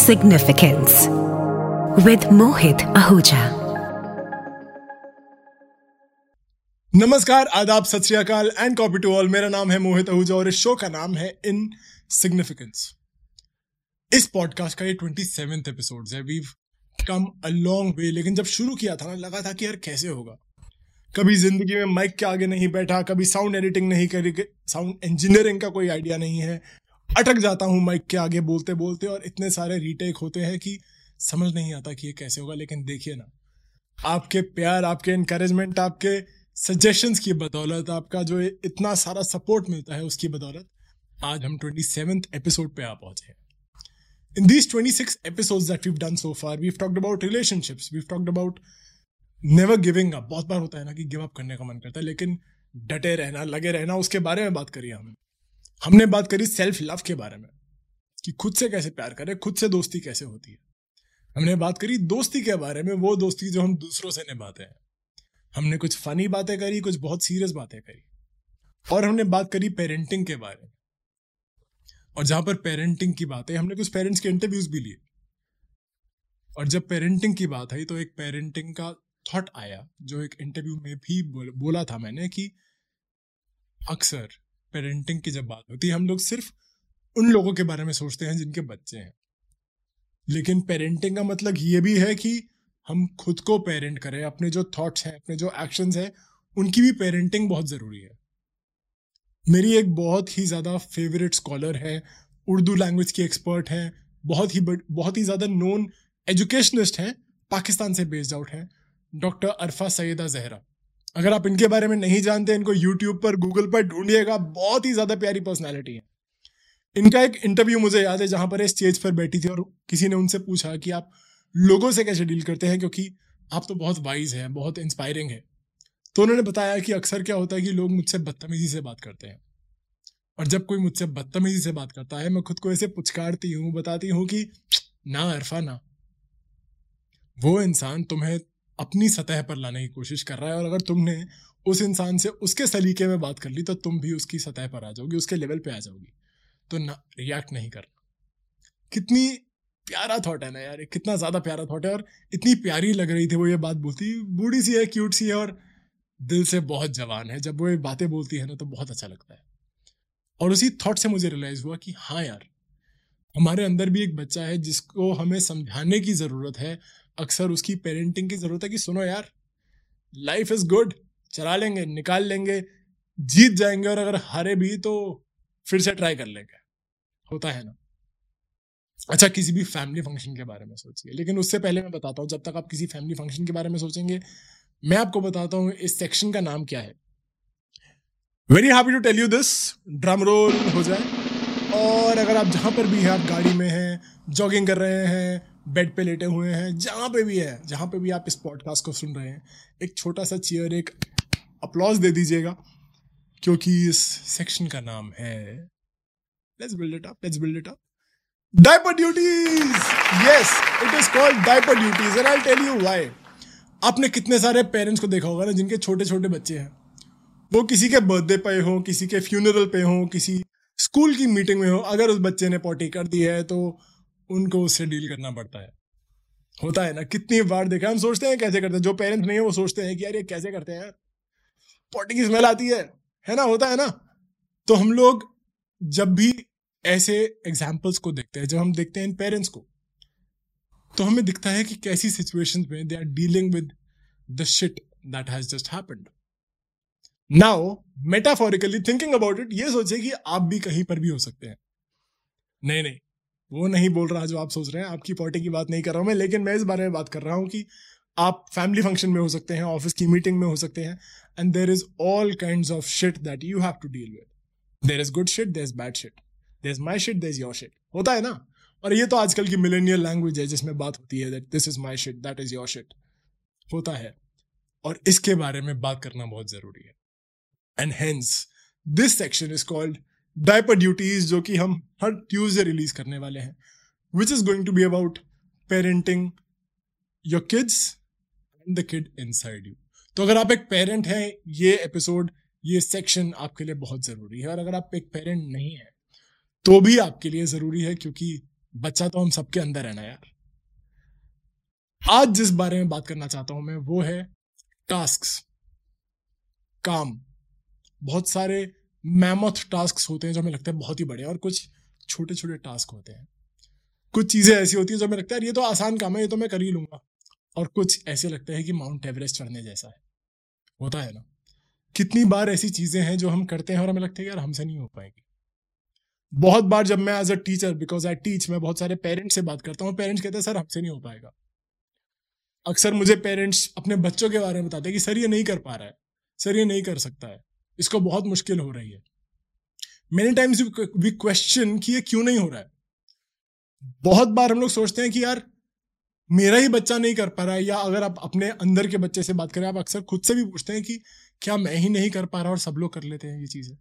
Significance. With Mohit Ahuja. नमस्कार, आदाब, सत श्रीकाल एंड कॉपी टू ऑल मेरा नाम है मोहित आहूजा और इस शो का नाम है इन सिग्निफिकेंस इस पॉडकास्ट का ये ट्वेंटी सेवेंथ एपिसोड है। We come a long way लेकिन जब शुरू किया था ना, लगा था कि यार कैसे होगा? कभी ज़िंदगी में माइक के आगे नहीं बैठा, कभी साउंड एडिटिंग नहीं करी साउंड इंजीनियरिंग का कोई आइडिया नहीं है। अटक जाता हूँ माइक के आगे बोलते बोलते और इतने सारे रीटेक होते हैं कि समझ नहीं आता कि ये कैसे होगा, लेकिन देखिए ना, आपके प्यार, आपके इंकरेजमेंट आपके सजेशंस की बदौलत, आपका जो इतना सारा सपोर्ट मिलता है उसकी बदौलत आज हम ट्वेंटी सेवेंथ एपिसोड पे आ पहुँचे हैं। In these twenty six episode that we've done so far we've talked about relationships we've talked about never giving up बहुत बार होता है ना कि गिव अप करने का मन करता है, लेकिन डटे रहना, लगे रहना, उसके बारे में बात करिए हमने। हमने बात करी सेल्फ लव के बारे में, कि खुद से कैसे प्यार करें, खुद से दोस्ती कैसे होती है। हमने बात करी दोस्ती के बारे में, वो दोस्ती जो हम दूसरों से निभाते हैं। हमने कुछ फनी बातें करी, कुछ बहुत सीरियस बातें करी। और हमने बात करी पेरेंटिंग के बारे में। और जहाँ पर पेरेंटिंग की बात है, हमने कुछ पेरेंट्स के इंटरव्यूज़ भी लिए। और जब पेरेंटिंग की बात आई तो एक पेरेंटिंग का थॉट आया, जो एक इंटरव्यू में भी बोला था मैंने कि अक्सर पेरेंटिंग की जब बात होती है, हम लोग सिर्फ़ उन लोगों के बारे में सोचते हैं जिनके बच्चे हैं। लेकिन पेरेंटिंग का मतलब ये भी है कि हम खुद को पेरेंट करें, अपने जो थॉट्स हैं, अपने जो एक्शंस हैं, उनकी भी पेरेंटिंग बहुत ज़रूरी है। मेरी एक बहुत ही ज़्यादा फेवरेट स्कॉलर है, उर्दू लैंग्वेज की एक्सपर्ट हैं, बहुत ही बहुत ही ज़्यादा नोन एजुकेशनिस्ट हैं, पाकिस्तान से बेस्ड आउट हैं डॉक्टर अरफा सैदा जहरा। अगर आप इनके बारे में नहीं जानते, इनको यूट्यूब पर गूगल पर ढूंढिएगा। बहुत ही ज़्यादा प्यारी पर्सनैलिटी है। इनका एक इंटरव्यू मुझे याद है, जहाँ पर स्टेज पर बैठी थी और किसी ने उनसे पूछा कि आप लोगों से कैसे डील करते हैं, क्योंकि आप तो बहुत वाइज हैं, बहुत इंस्पायरिंग है। तो उन्होंने बताया कि अक्सर क्या होता है कि लोग मुझसे बदतमीजी से बात करते हैं। और जब कोई मुझसे बदतमीजी से बात करता है, मैं खुद को ऐसे पुचकारती हूँ, बताती हूँ कि, ना अरफा ना। वो इंसान तुम्हें अपनी सतह पर लाने की कोशिश कर रहा है और अगर तुमने उस इंसान से उसके सलीके में बात कर ली तो तुम भी उसकी सतह पर आ जाओगी, उसके लेवल पे आ जाओगी। तो ना रिएक्ट नहीं करना। कितनी प्यारा थॉट है ना यार कितना ज़्यादा प्यारा थॉट है और इतनी प्यारी लग रही थी वो ये बात बोलती। बूढ़ी सी है क्यूट सी है और दिल से बहुत जवान है। जब वो ये बातें बोलती है ना तो बहुत अच्छा लगता है। और उसी थॉट से मुझे रियलाइज़ हुआ कि हाँ यार, हमारे अंदर भी एक बच्चा है जिसको हमें समझाने की ज़रूरत है अक्सर उसकी पेरेंटिंग की ज़रूरत है कि सुनो यार लाइफ इज़ गुड चला लेंगे, निकाल लेंगे, जीत जाएँगे और अगर हारे भी तो फिर से ट्राई कर लेंगे। होता है ना? अच्छा किसी भी फैमिली फ़ंक्शन के बारे में सोचिए। लेकिन उससे पहले मैं बताता हूँ, जब तक आप किसी फैमिली फ़ंक्शन के बारे में सोचेंगे, मैं आपको बताता हूँ इस सेक्शन का नाम क्या है। Very happy to tell you this drum roll हो जाए। और अगर आप जहाँ पर भी हैं, आप गाड़ी में हैं जॉगिंग कर रहे हैं बेड पे लेटे हुए हैं, जहाँ पे भी है, जहाँ पे भी आप इस पॉडकास्ट को सुन रहे हैं, एक छोटा सा चेयर एक अप्लॉज दे दीजिएगा, क्योंकि इस सेक्शन का नाम है let's build it up let's build it up diaper duties yes it is called diaper duties and I tell you why आपने कितने सारे पेरेंट्स को देखा होगा ना, जिनके छोटे छोटे बच्चे हैं। वो किसी के बर्थडे पे हो, किसी के फ्यूनरल पे हो, किसी स्कूल की मीटिंग में हो, अगर उस बच्चे ने पॉटी कर दी है तो उनको उससे डील करना पड़ता है। होता है ना, कितनी बार देखा हम सोचते हैं कैसे करते हैं, जो पेरेंट्स नहीं है, वो सोचते हैं कि यार ये कैसे करते हैं। पॉटी की स्मेल आती है है ना, होता है ना। तो हम लोग जब भी ऐसे एग्जाम्पल्स को देखते हैं, जब हम देखते हैं इन पेरेंट्स को तो हमें दिखता है कि कैसी सिचुएशंस में they are dealing with the shit that has just happened now metaphorically thinking about it ये सोचे कि आप भी कहीं पर भी हो सकते हैं। नहीं नहीं वो नहीं बोल रहा जो आप सोच रहे हैं। आपकी पार्टी की बात नहीं कर रहा हूँ मैं, लेकिन मैं इस बारे में बात कर रहा हूँ कि आप फैमिली फ़ंक्शन में हो सकते हैं ऑफ़िस की मीटिंग में हो सकते हैं and there is all kind of shit that you have to deal with there is good shit there is bad shit there is my shit there is your shit होता है ना? और ये तो आजकल की मिलेनियल लैंग्वेज है जिसमें बात होती है that this is my shit that is your shit होता है। और इसके बारे में बात करना बहुत ज़रूरी है। And hence this section is called diaper duties जो कि हम हर ट्यूजडे रिलीज़ करने वाले हैं which is going to be about parenting your kids and the kid inside you तो अगर आप एक पेरेंट हैं, ये एपिसोड ये सेक्शन आपके लिए बहुत ज़रूरी है। और अगर आप एक पेरेंट नहीं है तो भी आपके लिए ज़रूरी है क्योंकि बच्चा तो हम सबके अंदर है ना यार। आज जिस बारे में बात करना चाहता हूँ मैं, वो है टास्क काम। बहुत सारे मैमथ टास्क होते हैं जो हमें लगता है बहुत ही बड़े और कुछ छोटे छोटे टास्क होते हैं। कुछ चीज़ें ऐसी होती है जो हमें लगता है, ये तो आसान काम है, ये तो मैं कर ही लूँगा। और कुछ ऐसे लगता है कि माउंट एवरेस्ट चढ़ने जैसा है। होता है ना? कितनी बार ऐसी चीज़ें हैं जो हम करते हैं और हमें लगता है यार, हमसे नहीं हो पाएगी। बहुत बार जब मैं as a teacher because I teach मैं बहुत सारे पेरेंट्स से बात करता हूँ पेरेंट्स कहते हैं, सर, हमसे नहीं हो पाएगा। अक्सर मुझे पेरेंट्स अपने बच्चों के बारे में बताते हैं कि, सर, ये नहीं कर पा रहा है। सर, ये नहीं कर सकता है। इसको बहुत मुश्किल हो रही है। मेनी टाइम्स वी क्वेश्चन कि ये क्यों नहीं हो रहा है। बहुत बार हम लोग सोचते हैं कि यार, मेरा ही बच्चा नहीं कर पा रहा है या अगर आप अपने अंदर के बच्चे से बात करें, आप अक्सर खुद से भी पूछते हैं कि क्या मैं ही नहीं कर पा रहा और सब लोग कर लेते हैं ये चीज़ें।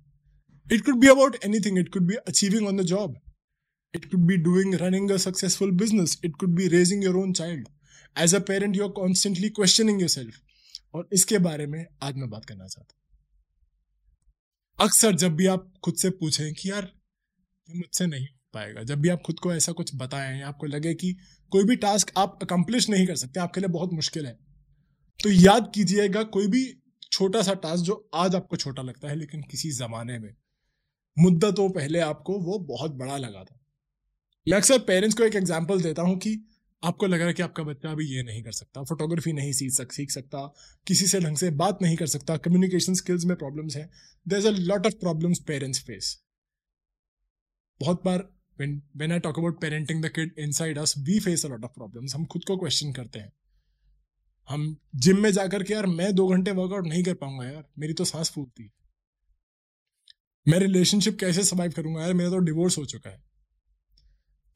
It could be about anything it could be achieving on the job it could be doing running a successful business it could be raising your own child as a parent you are constantly questioning yourself और इसके बारे में आज मैं बात करना चाहता हूँ। अक्सर जब भी आप खुद से पूछें कि यार, ये मुझसे नहीं हो पाएगा। जब भी आप खुद को ऐसा कुछ बताएँ या आपको लगे कि कोई भी टास्क आप अकम्पलिश नहीं कर सकते, आपके लिए बहुत मुश्किल है तो याद कीजिएगा कोई भी छोटा सा टास्क जो आज आपको छोटा लगता है, लेकिन किसी जमाने में। मुद्दतों पहले आपको वो बहुत बड़ा लगा था। मैं अक्सर पेरेंट्स को एक एग्ज़ाम्पल देता हूँ कि आपको लग रहा है कि आपका बच्चा अभी ये नहीं कर सकता फोटोग्राफी नहीं सीख सक सीख सकता किसी से ढंग से बात नहीं कर सकता कम्युनिकेशन स्किल्स में प्रॉब्लम्स हैं। There a lot of problems parents face बहुत बार when when I talk about parenting the kid inside us, we face a lot of problems. हम खुद को क्वेश्चन करते हैं। हम जिम में जाकर के यार मैं दो घंटे वर्कआउट नहीं कर पाऊँगा यार मेरी तो सांस फूकती है मैं रिलेशनशिप कैसे सर्वाइव करूँगा यार मेरा तो डिवोर्स हो चुका है।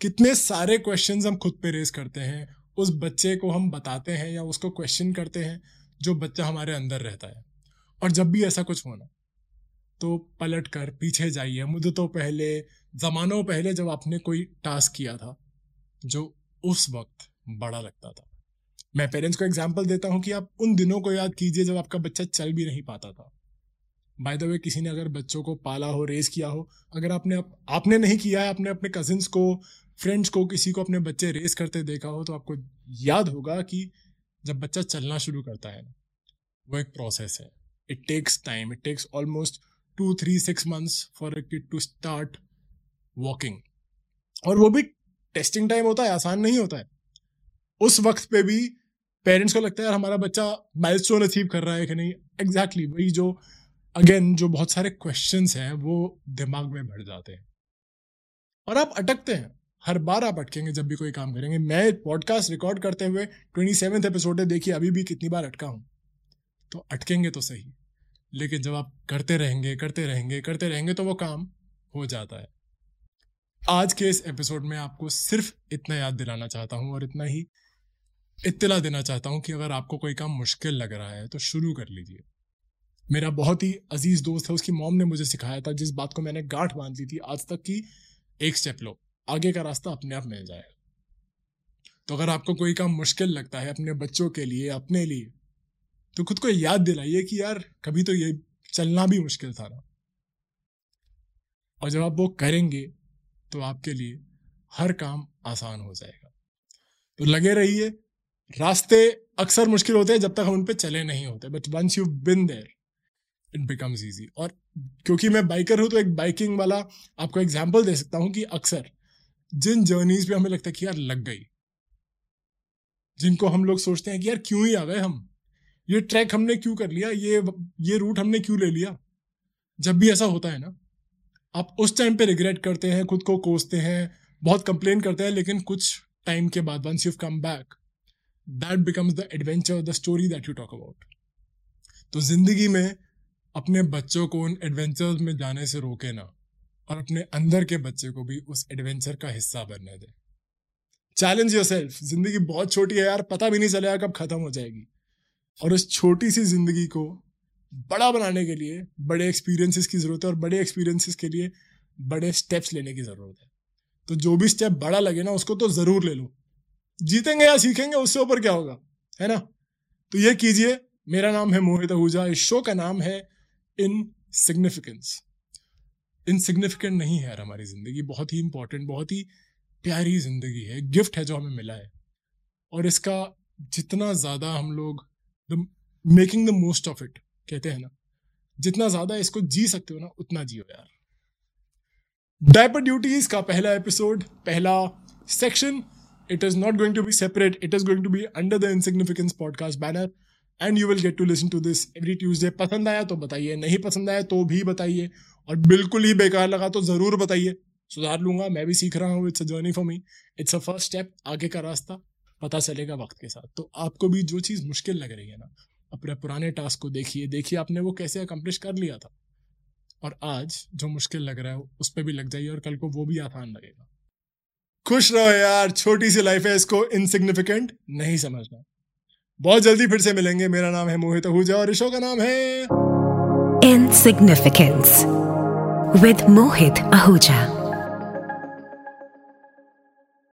कितने सारे क्वेश्चन हम खुद पे रेस करते हैं, उस बच्चे को हम बताते हैं या उसको क्वेश्चन करते हैं, जो बच्चा हमारे अंदर रहता है। और जब भी ऐसा कुछ होना तो पलट कर पीछे जाइए। मुद्दतों पहले, जमानों पहले जब आपने कोई टास्क किया था, जो उस वक्त बड़ा लगता था। मैं पेरेंट्स को एग्ज़ाम्पल देता हूँ कि आप उन दिनों को याद कीजिए जब आपका बच्चा चल भी नहीं पाता था। बाय द वे किसी ने अगर बच्चों को पाला हो रेस किया हो, अगर आपने आपने नहीं किया है, आपने अपने कजिन्स को फ्रेंड्स को किसी को अपने बच्चे रेस करते देखा हो तो आपको याद होगा कि जब बच्चा चलना शुरू करता है वो एक प्रोसेस है। It takes time it takes almost two three six months for kid to start walking और वो भी टेस्टिंग टाइम होता है आसान नहीं होता है। उस वक्त पे भी पेरेंट्स को लगता है यार हमारा बच्चा माइलस्टोन अचीव कर रहा है कि नहीं? एग्जैक्टली exactly, वही जो अगेन जो बहुत सारे क्वेश्चंस हैं वो दिमाग में भर जाते हैं। और आप अटकते हैं। हर बार आप अटकेंगे जब भी कोई काम करेंगे। मैं पॉडकास्ट रिकॉर्ड करते हुए ट्वेंटी सेवन एपिसोड है, देखिए अभी भी कितनी बार अटका हूँ। तो अटकेंगे तो सही, लेकिन जब आप करते रहेंगे करते रहेंगे करते रहेंगे तो वो काम हो जाता है। आज के इस एपिसोड में आपको सिर्फ़ इतना याद दिलाना चाहता हूँ और इतना ही इत्तला देना चाहता हूँ कि अगर आपको कोई काम मुश्किल लग रहा है तो शुरू कर लीजिए। मेरा बहुत ही अज़ीज़ दोस्त है, उसकी मॉम ने मुझे सिखाया था, जिस बात को मैंने गांठ बाँध ली थी आज तक की, एक स्टेप लो। आगे का रास्ता अपने आप मिल जाएगा। तो अगर आपको कोई काम मुश्किल लगता है अपने बच्चों के लिए, अपने लिए तो खुद को याद दिलाइए कि यार, कभी तो ये चलना भी मुश्किल था ना। और जब आप वो करेंगे तो आपके लिए हर काम आसान हो जाएगा। तो लगे रहिए, रास्ते अक्सर मुश्किल होते हैं जब तक हम उन पर चले नहीं होते but once you been there it becomes easy और क्योंकि मैं बाइकर हूँ तो एक बाइकिंग वाला आपको एग्ज़ाम्पल दे सकता हूँ कि अक्सर जिन जर्नीज पे हमें लगता है कि यार लग गई, जिनको हम लोग सोचते हैं कि यार क्यों ही आ गए हम? ये ट्रैक हमने क्यों कर लिया? ये ये रूट हमने क्यों ले लिया? जब भी ऐसा होता है ना, आप उस टाइम पे रिग्रेट करते हैं, खुद को कोसते हैं, बहुत कंप्लेन करते हैं, लेकिन कुछ टाइम के बाद once you come back that becomes the adventure the story that you talk about तो ज़िंदगी में अपने बच्चों को उन एडवेंचर्स में जाने से रोके ना। और अपने अंदर के बच्चे को भी उस एडवेंचर का हिस्सा बनने दे। चैलेंज योर सेल्फ ज़िंदगी बहुत छोटी है यार, पता भी नहीं चलेगा कब खत्म हो जाएगी। और उस छोटी सी ज़िंदगी को बड़ा बनाने के लिए, बड़े एक्सपीरियंसेस की ज़रूरत है और बड़े एक्सपीरियंसेस के लिए बड़े स्टेप्स लेने की ज़रूरत है। तो जो भी स्टेप बड़ा लगे ना, उसको तो ज़रूर ले लो। जीतेंगे या सीखेंगे, उससे ऊपर क्या होगा? है ना? तो ये कीजिए। मेरा नाम है मोहित आहूजा, इस शो का नाम है इन सिग्निफिकेंस इनसिग्निफिकेंट नहीं है यार हमारी ज़िंदगी। बहुत ही इंपॉर्टेंट बहुत ही प्यारी ज़िंदगी है। गिफ्ट है जो हमें मिला है। और इसका जितना ज़्यादा हम लोग the making the most of it कहते हैं ना, जितना ज़्यादा इसको जी सकते हो ना, उतना जियो यार। डायपर ड्यूटीज़ का पहला एपिसोड पहला section it is not going to be separate it is going to be under the insignificance podcast banner and you will get to listen to this every Tuesday पसंद आया तो बताइए, नहीं पसंद आया तो भी बताइए। और बिल्कुल ही बेकार लगा तो ज़रूर बताइए। सुधार लूँगा, मैं भी सीख रहा हूँ it's a journey for me it's a first step आगे का रास्ता, पता चलेगा वक्त के साथ। तो आपको भी जो चीज़ मुश्किल लग रही है ना, अपने पुराने टास्क को देखिए। देखिए आपने वो कैसे अकम्प्लिश कर लिया था। और आज जो मुश्किल लग रहा है, उस पर भी लग जाइए और कल को वो भी आसान लगेगा। खुश रहो यार, छोटी सी लाइफ है इसको इनसिग्निफिकेंट नहीं समझना। बहुत जल्दी फिर से मिलेंगे। मेरा नाम है मोहित आहूजा और ऋषो का नाम है इनसिग्निफिकेंस विद मोहित आहूजा